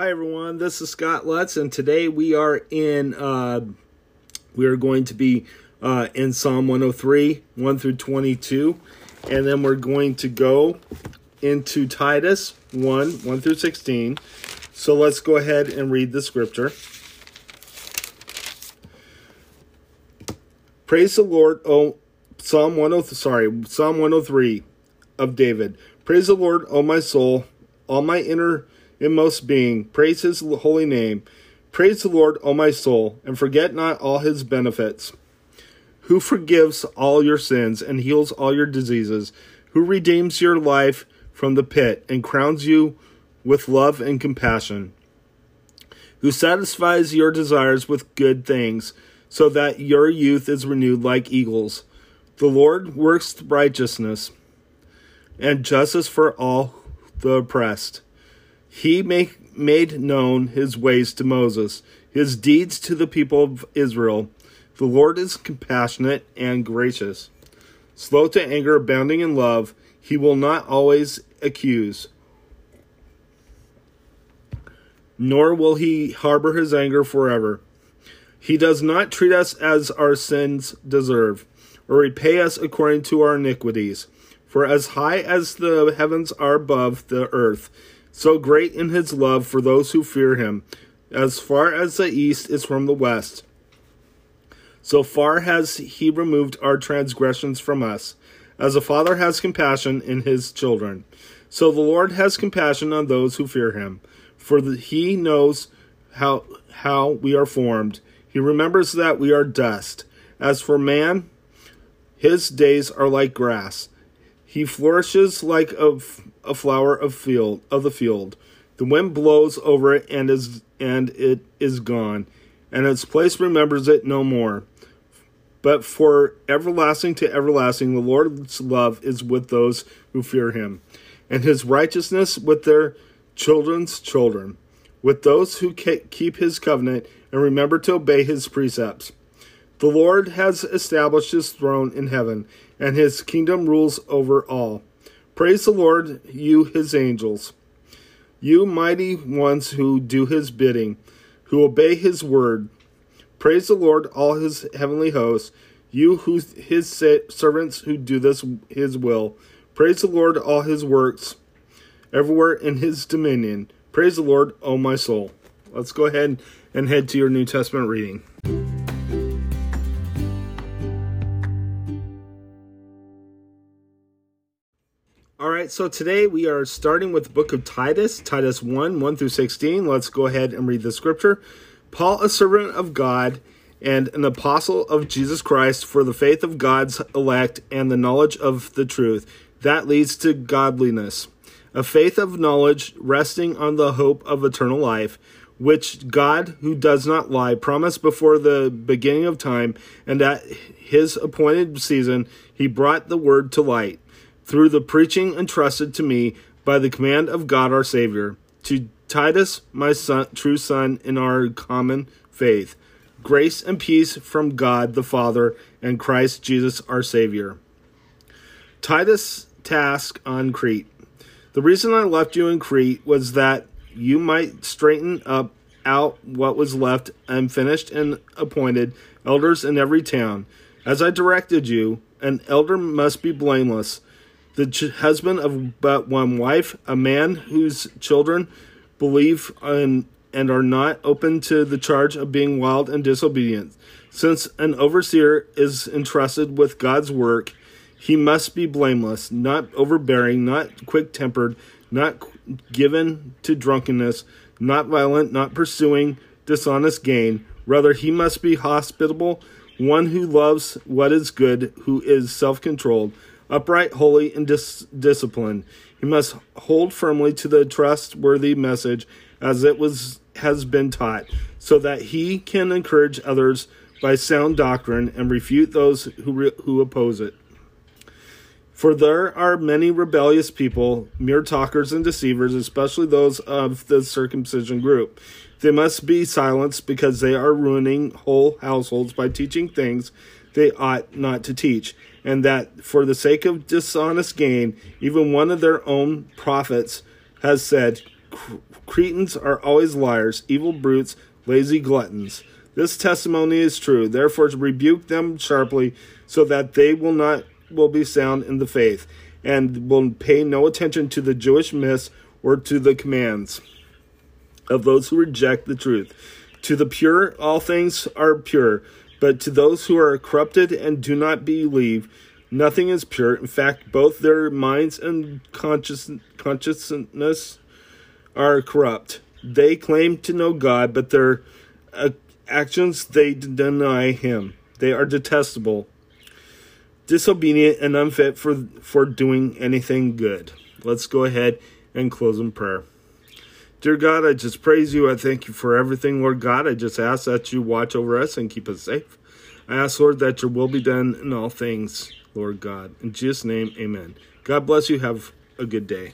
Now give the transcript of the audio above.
Hi everyone, this is Scott Lutz, and today we are in. Uh, we are going to be uh, in Psalm 103, 1 through 22, and then we're going to go into Titus 1, 1 through 16. So let's go ahead and read the scripture. Praise the Lord, oh Psalm 103, sorry, Psalm 103 of David. Praise the Lord, O my soul, all my inner inmost being. Praise his holy name. Praise the Lord, O my soul, and forget not all his benefits. Who forgives all your sins and heals all your diseases, who redeems your life from the pit and crowns you with love and compassion, who satisfies your desires with good things, so that your youth is renewed like eagles. The Lord works righteousness and justice for all the oppressed. He make, made known his ways to Moses, his deeds to the people of Israel. The Lord is compassionate and gracious, slow to anger, abounding in love. He will not always accuse, nor will he harbor his anger forever. He does not treat us as our sins deserve, or repay us according to our iniquities. For as high as the heavens are above the earth, so great in his love for those who fear him. As far as the east is from the west, so far has he removed our transgressions from us. As a father has compassion in his children, so the Lord has compassion on those who fear him. For the, he knows how how we are formed. He remembers that we are dust. As for man, his days are like grass. He flourishes like a, a flower of field of the field. The wind blows over it and is and it is gone, and its place remembers it no more. But for everlasting to everlasting, the Lord's love is with those who fear him, and his righteousness with their children's children, with those who keep his covenant and remember to obey his precepts. The Lord has established his throne in heaven, and his kingdom rules over all. Praise the Lord, you his angels, you mighty ones who do his bidding, who obey his word. Praise the Lord, all his heavenly hosts, you who his servants who do this his will. Praise the Lord, all his works, everywhere in his dominion. Praise the Lord, O my soul. Let's go ahead and head to your New Testament reading. All right, so today we are starting with the book of Titus, Titus 1 1 through 16. Let's go ahead and read the scripture. Paul, a servant of God and an apostle of Jesus Christ, for the faith of God's elect and the knowledge of the truth that leads to godliness, a faith of knowledge resting on the hope of eternal life, which God, who does not lie, promised before the beginning of time, and at his appointed season he brought the word to light through the preaching entrusted to me by the command of God our Savior, to Titus, my son, true son in our common faith. Grace and peace from God the Father and Christ Jesus our Savior. Titus' task on Crete. The reason I left you in Crete was that you might straighten up out what was left and finished and appointed elders in every town. As I directed you, an elder must be blameless the ch- husband of but one wife, a man whose children believe in, and are not open to the charge of being wild and disobedient. Since an overseer is entrusted with God's work, he must be blameless, not overbearing, not quick tempered, not given to drunkenness, not violent, not pursuing dishonest gain. Rather, he must be hospitable, one who loves what is good, who is self controlled upright, holy, and dis- disciplined. He must hold firmly to the trustworthy message as it was has been taught, so that he can encourage others by sound doctrine and refute those who re- who oppose it. For there are many rebellious people, mere talkers and deceivers, especially those of the circumcision group. They must be silenced because they are ruining whole households by teaching things they ought not to teach and that for the sake of dishonest gain, even one of their own prophets has said, Cretans are always liars, evil brutes, lazy gluttons. This testimony is true. Therefore, rebuke them sharply, so that they will not will be sound in the faith, and will pay no attention to the Jewish myths or to the commands of those who reject the truth. To the pure, all things are pure, but to those who are corrupted and do not believe, nothing is pure. In fact, both their minds and conscious, consciousness are corrupt. They claim to know God, but their uh, actions they deny Him. They are detestable, disobedient, and unfit for for doing anything good. Let's go ahead and close in prayer. Dear God, I just praise you. I thank you for everything, Lord God. I just ask that you watch over us and keep us safe. I ask, Lord, that your will be done in all things, Lord God. In Jesus' name, amen. God bless you. Have a good day.